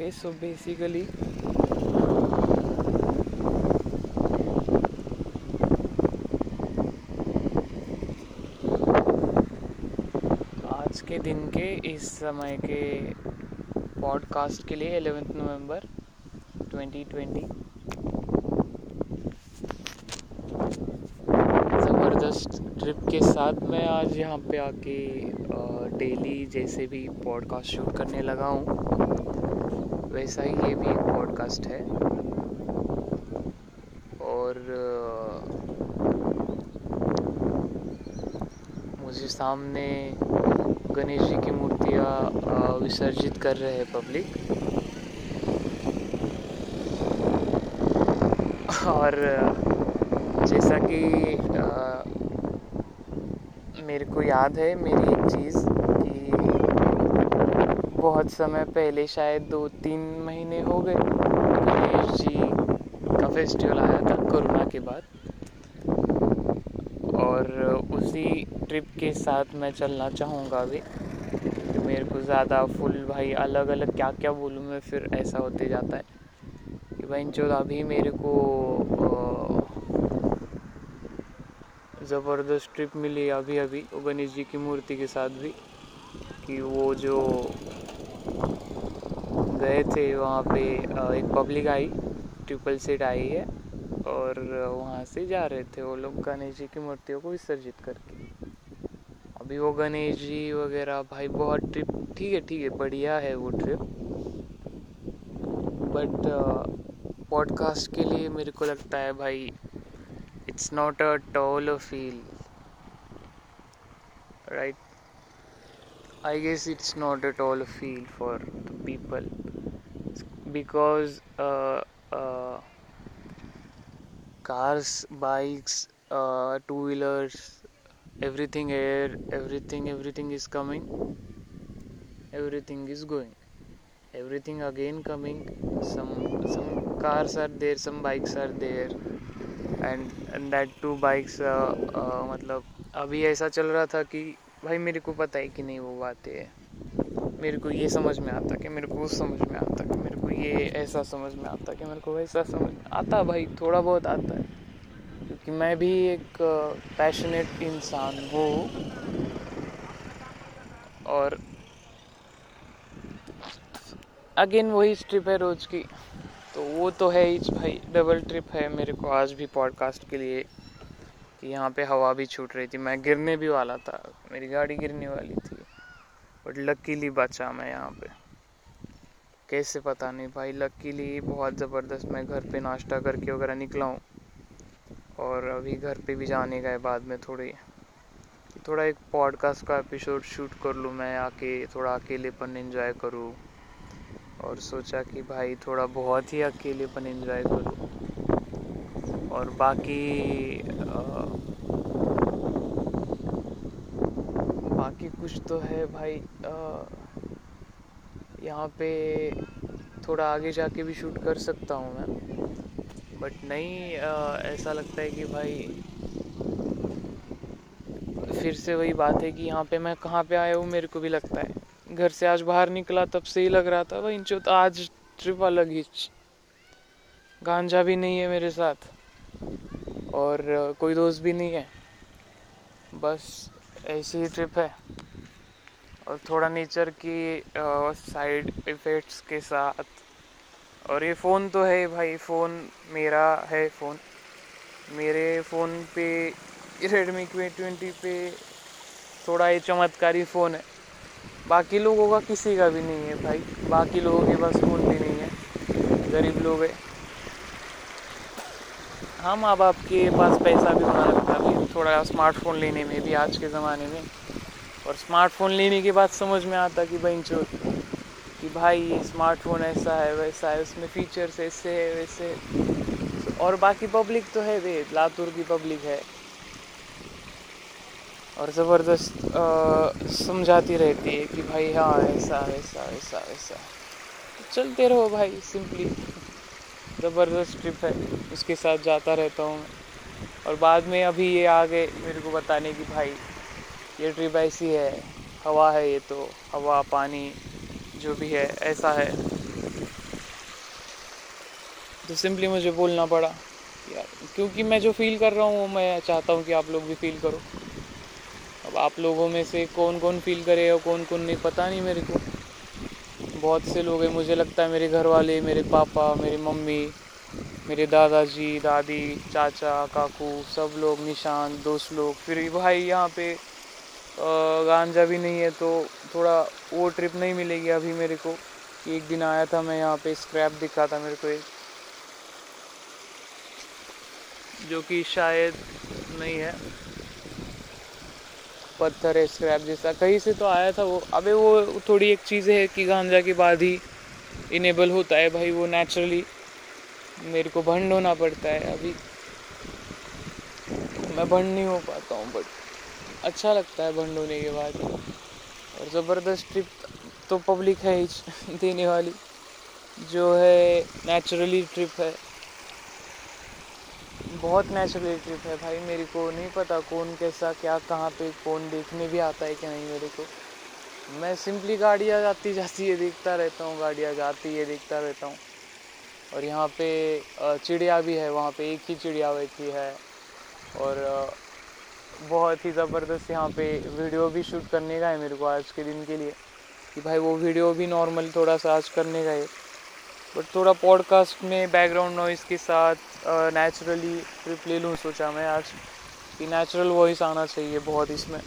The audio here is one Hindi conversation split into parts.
ओके सो बेसिकली आज के दिन के इस समय के पॉडकास्ट के लिए एलेवेंथ नवंबर 2020 ज़बरदस्त ट्रिप के साथ मैं आज यहाँ पे आके डेली जैसे भी पॉडकास्ट शूट करने लगा हूँ, वैसा ही ये भी एक पॉडकास्ट है। और मुझे सामने गणेश जी की मूर्तियाँ विसर्जित कर रहे हैं पब्लिक और जैसा कि मेरे को याद है, मेरी एक चीज़ बहुत समय पहले, शायद दो तीन महीने हो गए। गणेश जी का फेस्टिवल आया था कोरोना के बाद। और उसी ट्रिप के साथ मैं चलना चाहूँगा अभी। तो मेरे को ज़्यादा फुल भाई अलग अलग क्या क्या बोलूँ मैं, फिर ऐसा होते जाता है। कि भाई जो अभी मेरे को ज़बरदस्त ट्रिप मिली अभी अभी गणेश जी की मूर्ति के साथ भी, कि वो जो गए थे वहाँ पे एक public I triple CT I है और वहाँ से जा रहे थे वो लोग गणेश जी की मूर्तियों को विसर्जित करके। अभी वो गणेश जी वगैरह, भाई बहुत ट्रिप ठीक है ठीक है, बढ़िया है वो ट्रिप बट पॉडकास्ट के लिए मेरे को लगता है भाई it's not at all feel right? I guess it's not at all a feel for the people. Because uh, uh, cars bikes uh, two wheelers everything air everything everything is coming everything is going everything again coming some some cars are there some bikes are there and and that two bikes मतलब अभी ऐसा चल रहा था कि भाई मेरे को पता है कि नहीं वो बातें है मेरे को ये समझ में आता कि मेरे को वो समझ में आता कि मेरे ये ऐसा समझ में आता कि मेरे को वैसा समझ आता भाई, थोड़ा बहुत आता है। क्योंकि मैं भी एक पैशनेट इंसान हूँ। और अगेन वही ट्रिप है रोज की। तो वो तो है ही भाई डबल ट्रिप है मेरे को आज भी पॉडकास्ट के लिए। कि यहाँ पे हवा भी छूट रही थी। मैं गिरने भी वाला था। मेरी गाड़ी गिरने वाली थी। बट लकीली बचा मैं यहाँ पे। कैसे पता नहीं। भाई लकीली बहुत ज़बरदस्त मैं घर पे नाश्ता करके वगैरह निकला हूँ। और अभी घर पे भी जाने का है बाद में थोड़ी। थोड़ा एक पॉडकास्ट का एपिसोड शूट कर लूँ मैं आके थोड़ा अकेलेपन इन्जॉय करूँ। और सोचा कि भाई थोड़ा बहुत ही अकेलेपन इन्जॉय करूँ। और बाकी आ, बाकी कुछ तो है भाई यहाँ पे थोड़ा आगे जाके भी शूट कर सकता हूँ मैं। बट नहीं आ, ऐसा लगता है कि भाई फिर से वही बात है कि यहाँ पे मैं कहाँ पे आया हूँ मेरे को भी लगता है। घर से आज बाहर निकला तब से ही लग रहा था जो तो आज ट्रिप अलग ही गांजा भी नहीं है मेरे साथ। और कोई दोस्त भी नहीं है। बस ऐसी ही ट्रिप है। और थोड़ा नेचर की साइड इफ़ेक्ट्स के साथ। और ये फ़ोन तो है भाई फ़ोन मेरा है फ़ोन मेरे फ़ोन पे रेडमी के ट्वेंटी पे थोड़ा ये चमत्कारी फ़ोन है। बाकी लोगों का किसी का भी नहीं है भाई। बाकी लोगों के पास फ़ोन भी नहीं है। गरीब लोग है। हाँ माँ बाप के पास पैसा भी होना लगता है। थोड़ा स्मार्टफ़ोन लेने में भी आज के ज़माने में। और स्मार्टफ़ोन लेने के बाद समझ में आता कि चो कि भाई स्मार्टफ़ोन ऐसा है, वैसा है, उसमें फीचर्स ऐसे है, वैसे और बाकी पब्लिक तो है वे लातूर की पब्लिक है। और ज़बरदस्त समझाती रहती है कि भाई हाँ ऐसा ऐसा ऐसा ऐसा तो चलते रहो भाई सिंपली ज़बरदस्त ट्रिप है, उसके साथ जाता रहता हूँ। और बाद में अभी ये आ गए मेरे को बताने कि भाई ये ट्रिप ऐसी है, हवा है ये तो हवा, पानी, जो भी है, ऐसा है। तो सिंपली मुझे बोलना पड़ा, यार, क्योंकि मैं जो फील कर रहा हूँ वो मैं चाहता हूँ कि आप लोग भी फील करो। अब आप लोगों में से कौन कौन फील करे और कौन कौन नहीं, पता नहीं मेरे को। बहुत से लोग हैं, मुझे लगता है मेरे घर वाले मेरे पापा, मेरी मम्मी, मेरे दादाजी, दादी, चाचा, काकू, सब लोग, निशान, दोस्त लोग, फिर भाई यहाँ पे गांजा भी नहीं है तो थोड़ा वो ट्रिप नहीं मिलेगी अभी मेरे को। एक दिन आया था मैं यहाँ पे स्क्रैप दिखा था मेरे को एक। जो कि शायद नहीं है। पत्थर है स्क्रैप जैसा। कहीं से तो आया था वो। अबे वो थोड़ी एक चीज़ है कि गांजा के बाद ही इनेबल होता है भाई, वो नेचुरली मेरे को भंड होना पड़ता है अभी। मैं भंड नहीं हो पाता हूँ बट अच्छा लगता है बंद होने के बाद। और ज़बरदस्त ट्रिप तो पब्लिक है ही देने वाली। जो है नेचुरली ट्रिप है। बहुत नेचुरली ट्रिप है भाई, मेरे को नहीं पता कौन कैसा, क्या, कहाँ पे, कौन देखने भी आता है क्या नहीं मेरे को। मैं सिंपली गाड़ियाँ जाती जाती है देखता रहता हूँ, गाड़ियाँ जाती है देखता रहता हूँ। और यहाँ पे चिड़िया भी है, वहाँ पे एक ही चिड़िया बैठी है। और बहुत ही ज़बरदस्त यहाँ पे वीडियो भी शूट करने का है मेरे को आज के दिन के लिए। कि भाई वो वीडियो भी नॉर्मल थोड़ा सा आज करने का है। बट थोड़ा पॉडकास्ट में बैकग्राउंड नॉइज़ के साथ नेचुरली ट्रिप ले लूँ, सोचा मैं आज। कि नेचुरल वॉइस आना चाहिए बहुत इसमें।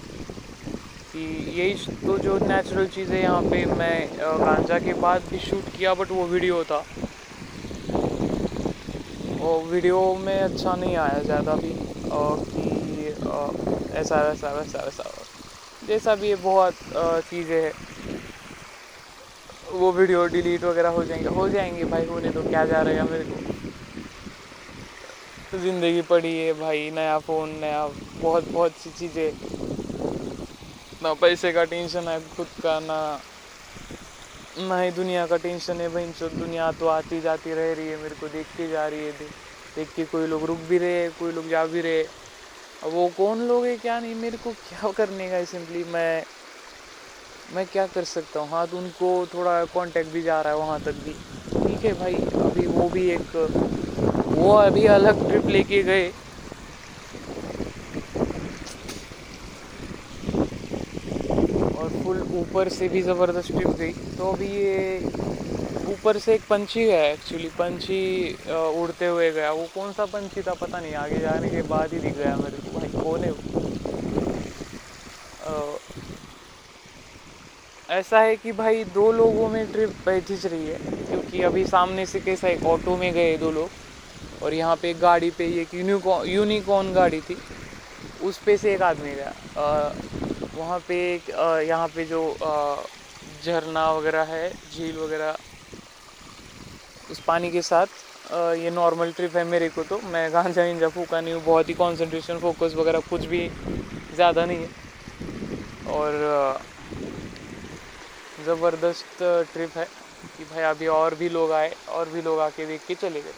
कि यही तो जो नेचुरल चीज़ें यहाँ पे मैं गांजा के बाद भी शूट किया बट वो वीडियो था। वो वीडियो में अच्छा नहीं आया ज़्यादा भी। कि ऐसा, वैसा वैसा वैसा। जैसा भी ये बहुत चीज़ें है। वो वीडियो डिलीट वगैरह हो जाएँगे। हो जाएँगे भाई, होने तो क्या जा रहेगा मेरे को? ज़िंदगी पड़ी है भाई, नया फ़ोन नया, बहुत बहुत सी चीज़ें। ना पैसे का टेंशन है खुद का, ना ना ही दुनिया का टेंशन है भाई। जो दुनिया तो आती जाती रह रही है, मेरे को देखती जा रही है। देख के कोई लोग रुक भी रहे, कोई लोग जा भी रहे। अब वो कौन लोग है? क्या नहीं, मेरे को क्या करने का है सिंपली मैं मैं क्या कर सकता हूँ? हाँ तो उनको थोड़ा कांटेक्ट भी जा रहा है वहाँ तक भी। ठीक है भाई, अभी वो भी एक, वो अभी अलग ट्रिप लेके गए। और फुल ऊपर से भी ज़बरदस्त ट्रिप गई। तो अभी ये ऊपर से एक पंछी है एक्चुअली पंछी उड़ते हुए गया। वो कौन सा पंछी था? पता नहीं, आगे जाने के बाद ही दिख गया मेरे को। कौन ऐसा है कि भाई दो लोगों में ट्रिप खिंच रही है, क्योंकि अभी सामने से कैसा एक ऑटो में गए दो लोग, और यहाँ पे एक गाड़ी पे एक यूनिकॉर्न यूनिकॉर्न गाड़ी थी, उस पे से एक आदमी गया। वहाँ पे एक यहाँ पे जो झरना वगैरह है, झील वगैरह, उस पानी के साथ ये नॉर्मल ट्रिप है मेरे को तो। मैं गांजा इंजा फूका नहीं हूँ। बहुत ही कंसंट्रेशन फोकस वगैरह कुछ भी ज़्यादा नहीं है। और ज़बरदस्त ट्रिप है कि भाई अभी और भी लोग आए, और भी लोग आके देख के चले गए।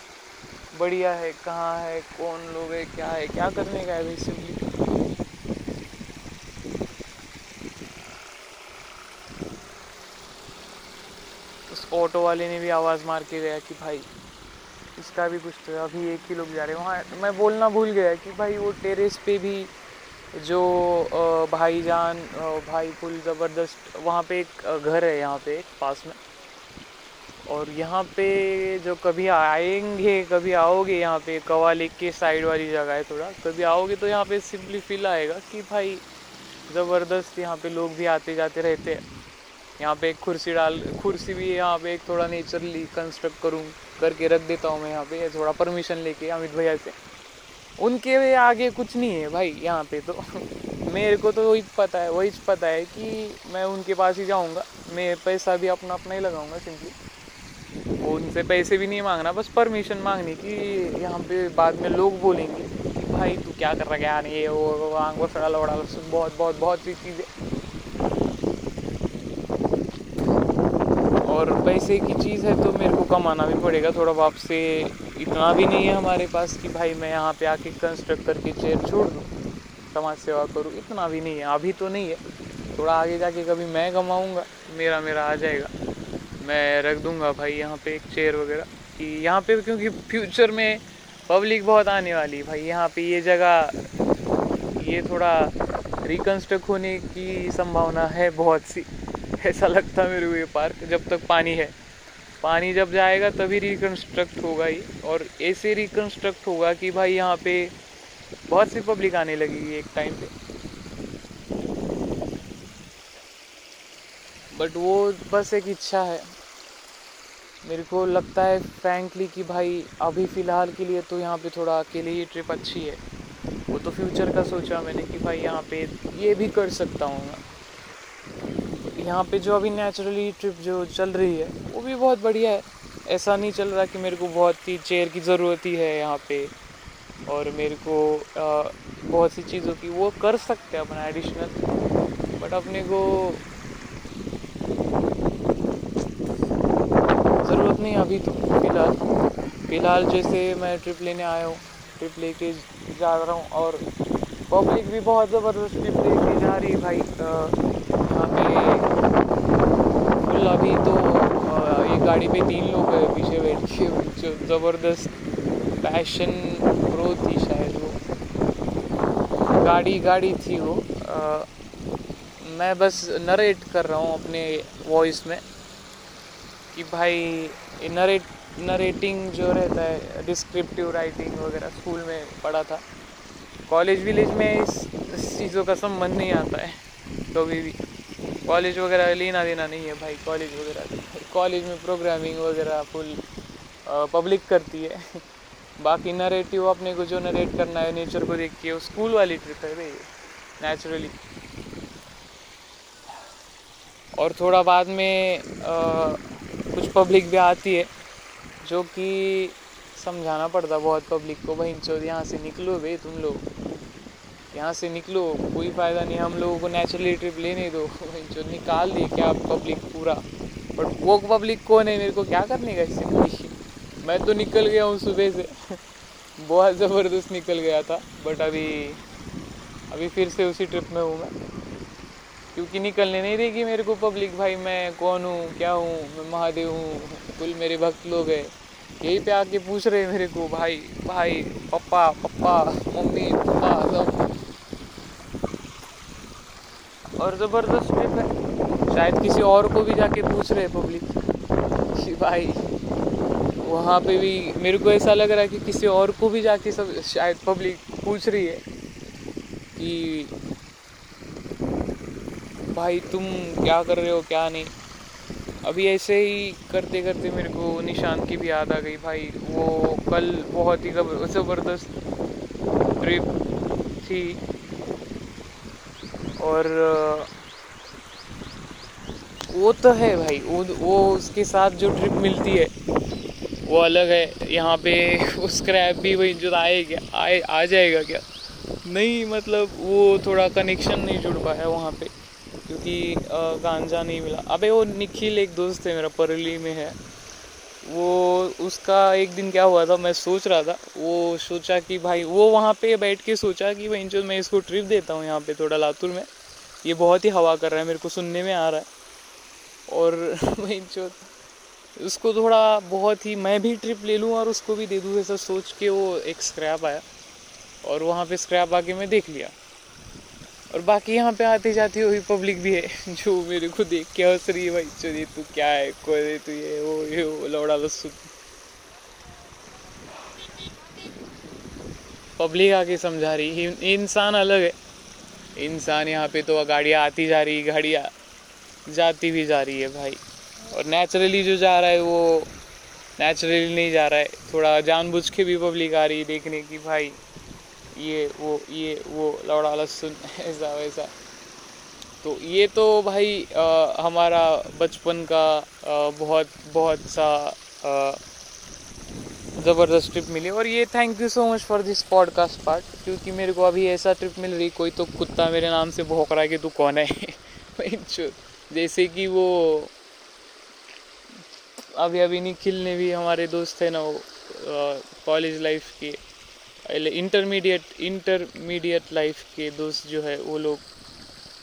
बढ़िया है, कहाँ है, कौन लोग है, क्या है, क्या करने का है भाई सिंपली ऑटो वाले ने भी आवाज़ मार के गया कि भाई इसका भी कुछ तो अभी एक ही लोग जा रहे हैं। वहाँ मैं बोलना भूल गया कि भाई वो टेरेस पे भी जो भाईजान भाई फुल ज़बरदस्त, वहाँ पे एक घर है यहाँ पे पास में। और यहाँ पे जो कभी आएँगे, कभी आओगे यहाँ पे कवा लेक के साइड वाली जगह है थोड़ा, कभी आओगे तो यहाँ पे सिंपली फील आएगा कि भाई ज़बरदस्त यहाँ पे लोग भी आते जाते रहते हैं। यहाँ पे एक कुर्सी डाल, कुर्सी भी यहाँ पे, एक थोड़ा नेचुरली कंस्ट्रक्ट करूँ, करके रख देता हूँ मैं यहाँ पे, थोड़ा परमिशन लेके अमित भैया से। उनके आगे कुछ नहीं है भाई यहाँ पे तो। मेरे को तो वही पता है, वही पता है कि मैं उनके पास ही जाऊँगा। मैं पैसा भी अपना अपना ही लगाऊँगा सिंपली उनसे पैसे भी नहीं मांगना, बस परमिशन मांगनी कि यहाँ पे बाद में लोग बोलेंगे कि भाई तू क्या कर रहा है नहीं है, वो सड़ा लौड़ा, बहुत बहुत बहुत सी चीज़ें। और पैसे की चीज़ है तो मेरे को कमाना भी पड़ेगा थोड़ा बाप से इतना भी नहीं है हमारे पास कि भाई मैं यहाँ पे आके कंस्ट्रक्ट करके चेयर छोड़ दूँ, समाज सेवा करूँ, इतना भी नहीं है। अभी तो नहीं है। थोड़ा आगे जाके कभी मैं कमाऊँगा, मेरा मेरा आ जाएगा। मैं रख दूँगा भाई यहाँ पे एक चेयर वगैरह कि यहाँ पे क्योंकि फ्यूचर में पब्लिक बहुत आने वाली है भाई। यहाँ पे ये जगह, ये थोड़ा रिकन्स्ट्रक्ट होने की संभावना है बहुत सी। ऐसा लगता मेरे को ये पार्क जब तक पानी है। पानी जब जाएगा तभी रिकन्स्ट्रक्ट होगा ही और ऐसे रिकन्स्ट्रक्ट होगा कि भाई यहाँ पे बहुत सी पब्लिक आने लगेगी एक टाइम पे। बट वो बस एक इच्छा है। मेरे को लगता है फ्रैंकली कि भाई अभी फ़िलहाल के लिए तो यहाँ पे थोड़ा अकेले ही ट्रिप अच्छी है। वो तो फ्यूचर का सोचा मैंने कि भाई यहाँ पे ये भी कर सकता हूँ मैं। यहाँ पे जो अभी नेचुरली ट्रिप जो चल रही है वो भी बहुत बढ़िया है। ऐसा नहीं चल रहा कि मेरे को बहुत ही चेयर की ज़रूरत ही है यहाँ पे और मेरे को आ, बहुत सी चीज़ों की वो कर सकते हैं अपना एडिशनल बट अपने को ज़रूरत नहीं अभी तो फ़िलहाल। फ़िलहाल जैसे मैं ट्रिप लेने आया हूँ ट्रिप लेके जा रहा हूँ और पब्लिक भी बहुत ज़बरदस्त ट्रिप लेके जा रही है भाई। यहाँ पे फुल अभी तो ये गाड़ी पे तीन लोग पीछे बैठ के ज़बरदस्त पैशन प्रो थी शायद वो। गाड़ी गाड़ी थी वो। आ, मैं बस नरेट कर रहा हूँ अपने वॉइस में कि भाई नरेट नरेटिंग जो रहता है डिस्क्रिप्टिव राइटिंग वगैरह स्कूल में पढ़ा था। कॉलेज विलेज में इस, इस चीज़ों का संबंध नहीं आता है कभी भी। कॉलेज वगैरह लेना देना नहीं है भाई कॉलेज वगैरह कॉलेज में प्रोग्रामिंग वगैरह फुल पब्लिक करती है। बाकी नरेटिव अपने को जो नरेट करना है नेचर को देख के स्कूल वाली ट्रिप है भाई नेचुरली और थोड़ा बाद में आ, कुछ पब्लिक भी आती है जो कि समझाना पड़ता बहुत पब्लिक को। भाई चो यहाँ से निकलो भाई तुम लोग। यहाँ से निकलो, कोई फ़ायदा नहीं, हम लोगों को नेचुरली ट्रिप लेने दो। जो निकाल दिए क्या पब्लिक पूरा। बट वो पब्लिक कौन है मेरे को क्या करने का इससे? कोई मैं तो निकल गया हूँ सुबह से। बहुत ज़बरदस्त निकल गया था बट अभी अभी फिर से उसी ट्रिप में हूँ मैं। क्योंकि निकलने नहीं देगी मेरे को पब्लिक भाई मैं कौन हूँ, क्या हूँ, मैं महादेव हूँ कुल मेरे भक्त लोग हैं। यहीं पे आके पूछ रहे मेरे को, भाई भाई पप्पा पप्पा मम्मी पप्पा सब। और ज़बरदस्त ट्रिप है। शायद किसी और को भी जाके पूछ रहे पब्लिक भाई, वहाँ पे भी मेरे को ऐसा लग रहा है कि किसी और को भी जाके सब शायद पब्लिक पूछ रही है कि भाई, तुम क्या कर रहे हो, क्या नहीं? अभी ऐसे ही करते करते मेरे को निशान की भी याद आ गई भाई। वो कल बहुत ही ज़बरदस्त ट्रिप थी। और वो तो है भाई, वो वो उसके साथ जो ट्रिप मिलती है, वो अलग है। यहाँ पे वो स्क्रैप भी वही जो आए क्या, आए, आ जाएगा क्या? नहीं मतलब वो थोड़ा कनेक्शन नहीं जुड़ पाया वहाँ पे, क्योंकि गांजा नहीं मिला। अबे वो निखिल एक दोस्त है मेरा, परली में है। वो, उसका एक दिन क्या हुआ था, मैं सोच रहा था, वो सोचा कि भाई, वो वहाँ पे बैठ के सोचा कि भाई जो मैं इसको ट्रिप देता हूँ यहाँ पे थोड़ा लातूर में ये बहुत ही हवा कर रहा है, मेरे को सुनने में आ रहा है। और वही जो, उसको थोड़ा बहुत ही, मैं भी ट्रिप ले लूँ और उसको भी दे दूँ ऐसा सोच के वो एक स्क्रैप आया और वहाँ पे स्क्रैप आके मैं देख लिया। और बाकी यहाँ पे आती जाती हुई पब्लिक भी है, जो मेरे को देख के हंस रही है, भाई चलिए तू क्या है कोई तू ये, वो ये, वो, लौड़ा लस्सू। पब्लिक आके समझा रही इंसान अलग है। इंसान यहाँ पे तो गाड़ियाँ आती जा रही गाड़ियाँ जाती भी जा रही है भाई। और नेचुरली जो जा रहा है वो नेचुरली नहीं जा रहा है। थोड़ा जानबूझ के भी पब्लिक आ रही है देखने की भाई। ये वो ये वो लौड़ा लहसुन ऐसा वैसा। तो ये तो भाई आ, हमारा बचपन का आ, बहुत बहुत सा ज़बरदस्त ट्रिप मिली। और ये thank you so much for this podcast part क्योंकि मेरे को अभी ऐसा ट्रिप मिल रही, कोई तो कुत्ता मेरे नाम से भोंक रहा है कि तू कौन है? जैसे कि वो अभी अभी निखिल ने भी हमारे दोस्त थे ना, वो कॉलेज लाइफ के इंटरमीडिएट इंटरमीडिएट लाइफ के दोस्त जो है, वो लोग।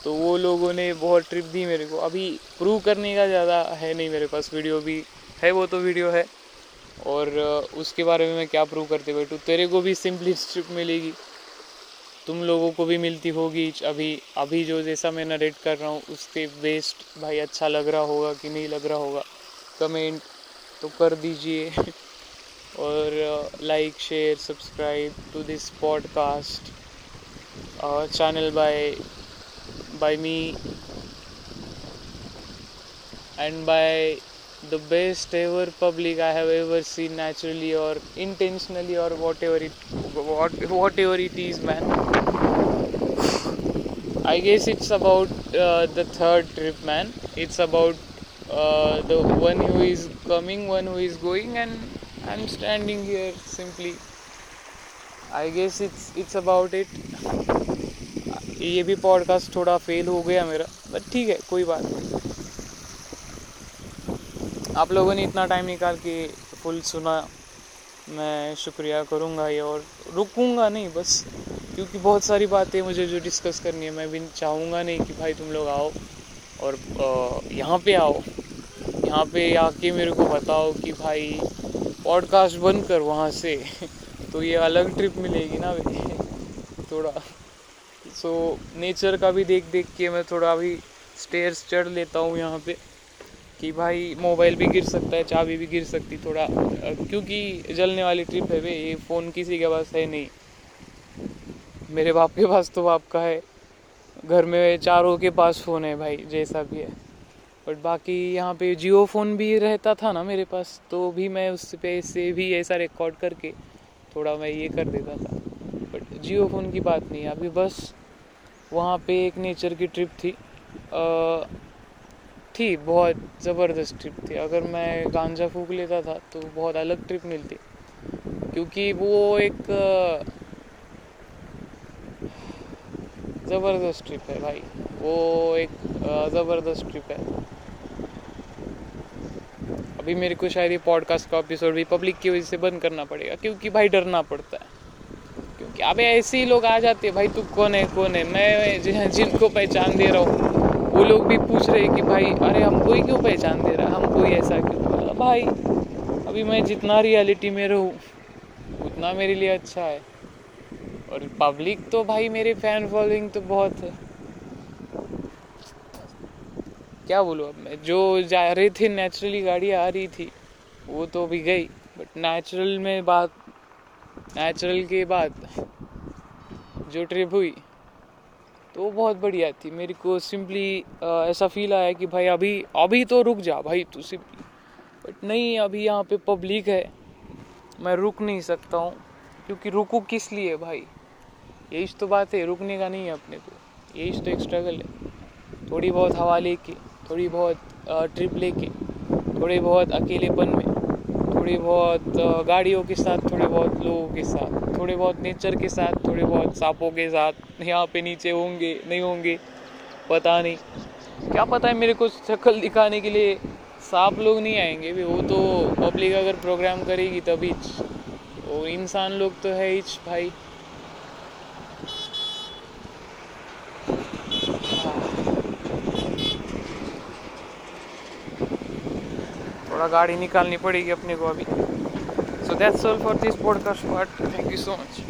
तो वो लोगों ने बहुत ट्रिप दी मेरे को। अभी प्रूव करने का ज़्यादा है नहीं मेरे पास वीडियो भी है, वो तो वीडियो है। और उसके बारे में मैं क्या प्रूव करते बैठू? तेरे को भी सिंपली स्ट्रिप मिलेगी। तुम लोगों को भी मिलती होगी। अभी अभी जो जैसा मैं नरेट कर रहा हूँ, उसके बेस्ट भाई अच्छा लग रहा होगा कि नहीं लग रहा होगा? कमेंट तो कर दीजिए। और like share subscribe to this podcast channel bye bye me and bye the best ever public I have ever seen naturally or intentionally or whatever it what whatever it is man I guess it's about uh, the third trip man it's about uh, the one who is coming one who is going and I'm standing here simply I guess it's it's about it ये भी पॉडकास्ट थोड़ा फेल हो गया मेरा बट ठीक है कोई बात नहीं आप लोगों ने इतना टाइम निकाल के फुल सुना। मैं शुक्रिया करूँगा ये और रुकूँगा नहीं बस क्योंकि बहुत सारी बातें मुझे जो डिस्कस करनी है मैं भी चाहूँगा नहीं कि भाई तुम लोग आओ और यहाँ पे आओ। यहाँ पे आके मेरे को बताओ कि भाई पॉडकास्ट बंद कर वहाँ से। तो ये अलग ट्रिप मिलेगी ना थोड़ा। सो so, नेचर का भी देख देख के मैं थोड़ा अभी स्टेयर्स चढ़ लेता हूँ यहाँ पे। कि भाई मोबाइल भी गिर सकता है चाबी भी गिर सकती थोड़ा क्योंकि जलने वाली ट्रिप है भाई ये फ़ोन किसी के पास है नहीं। मेरे बाप के पास तो बाप का है। घर में चारों के पास फ़ोन है भाई जैसा भी है। बट बाकी यहाँ पे जियो फ़ोन भी रहता था ना मेरे पास तो भी मैं उस पे से भी ऐसा रिकॉर्ड करके थोड़ा मैं ये कर देता था। बट जियो फ़ोन की बात नहीं अभी बस वहाँ पे एक नेचर की ट्रिप थी। आ, थी, बहुत ज़बरदस्त ट्रिप थी। अगर मैं गांजा फूक लेता था तो बहुत अलग ट्रिप मिलती। क्योंकि वो एक, ज़बरदस्त ट्रिप है भाई। वो एक, ज़बरदस्त ट्रिप है। अभी मेरे को शायद ये पॉडकास्ट का एपिसोड भी पब्लिक की वजह से बंद करना पड़ेगा, क्योंकि भाई डरना पड़ता है। क्योंकि अबे ऐसे ही लोग आ जाते हैं, भाई तू कौन है कौन है? मैं जिनको पहचान दे रहा हूँ। वो लोग भी पूछ रहे कि भाई, अरे हमको ही क्यों पहचान दे रहा? हम कोई ऐसा क्यों? भाई, अभी मैं जितना रियलिटी में रहूँ, उतना मेरे लिए अच्छा है. और पब्लिक तो भाई मेरे फ़ैन फॉलोइंग तो बहुत है। क्या बोलो अब मैं? जो जा रहे थे नेचुरली गाड़ी आ रही थी, वो तो भी गई। बट नेचुरल में बात नेचुरल के बाद जो ट्रिप हुई तो वो बहुत बढ़िया थी। मेरे को सिंपली ऐसा फील आया कि भाई अभी अभी तो रुक जा भाई तू सिंपली बट नहीं, अभी यहाँ पे पब्लिक है। मैं रुक नहीं सकता हूँ। क्योंकि रुकू किस लिए भाई? यही तो बात है, रुकने का नहीं है अपने को। यही तो एक स्ट्रगल है। थोड़ी बहुत हवा लेके, थोड़ी बहुत ट्रिप लेके, थोड़े बहुत अकेलेपन में। थोड़ी बहुत गाड़ियों के साथ, थोड़े बहुत लोगों के साथ, थोड़े बहुत नेचर के साथ, थोड़े बहुत सांपों के साथ, यहाँ पे नीचे होंगे, नहीं होंगे, पता नहीं। क्या पता है मेरे को शक्ल दिखाने के लिए सांप लोग नहीं आएँगे भी, वो तो पब्लिक अगर प्रोग्राम करेगी तभी। वो इंसान लोग तो है ही, भाई। थोड़ा गाड़ी निकालनी पड़ेगी अपने को अभी। So that's all for this podcast part thank you so much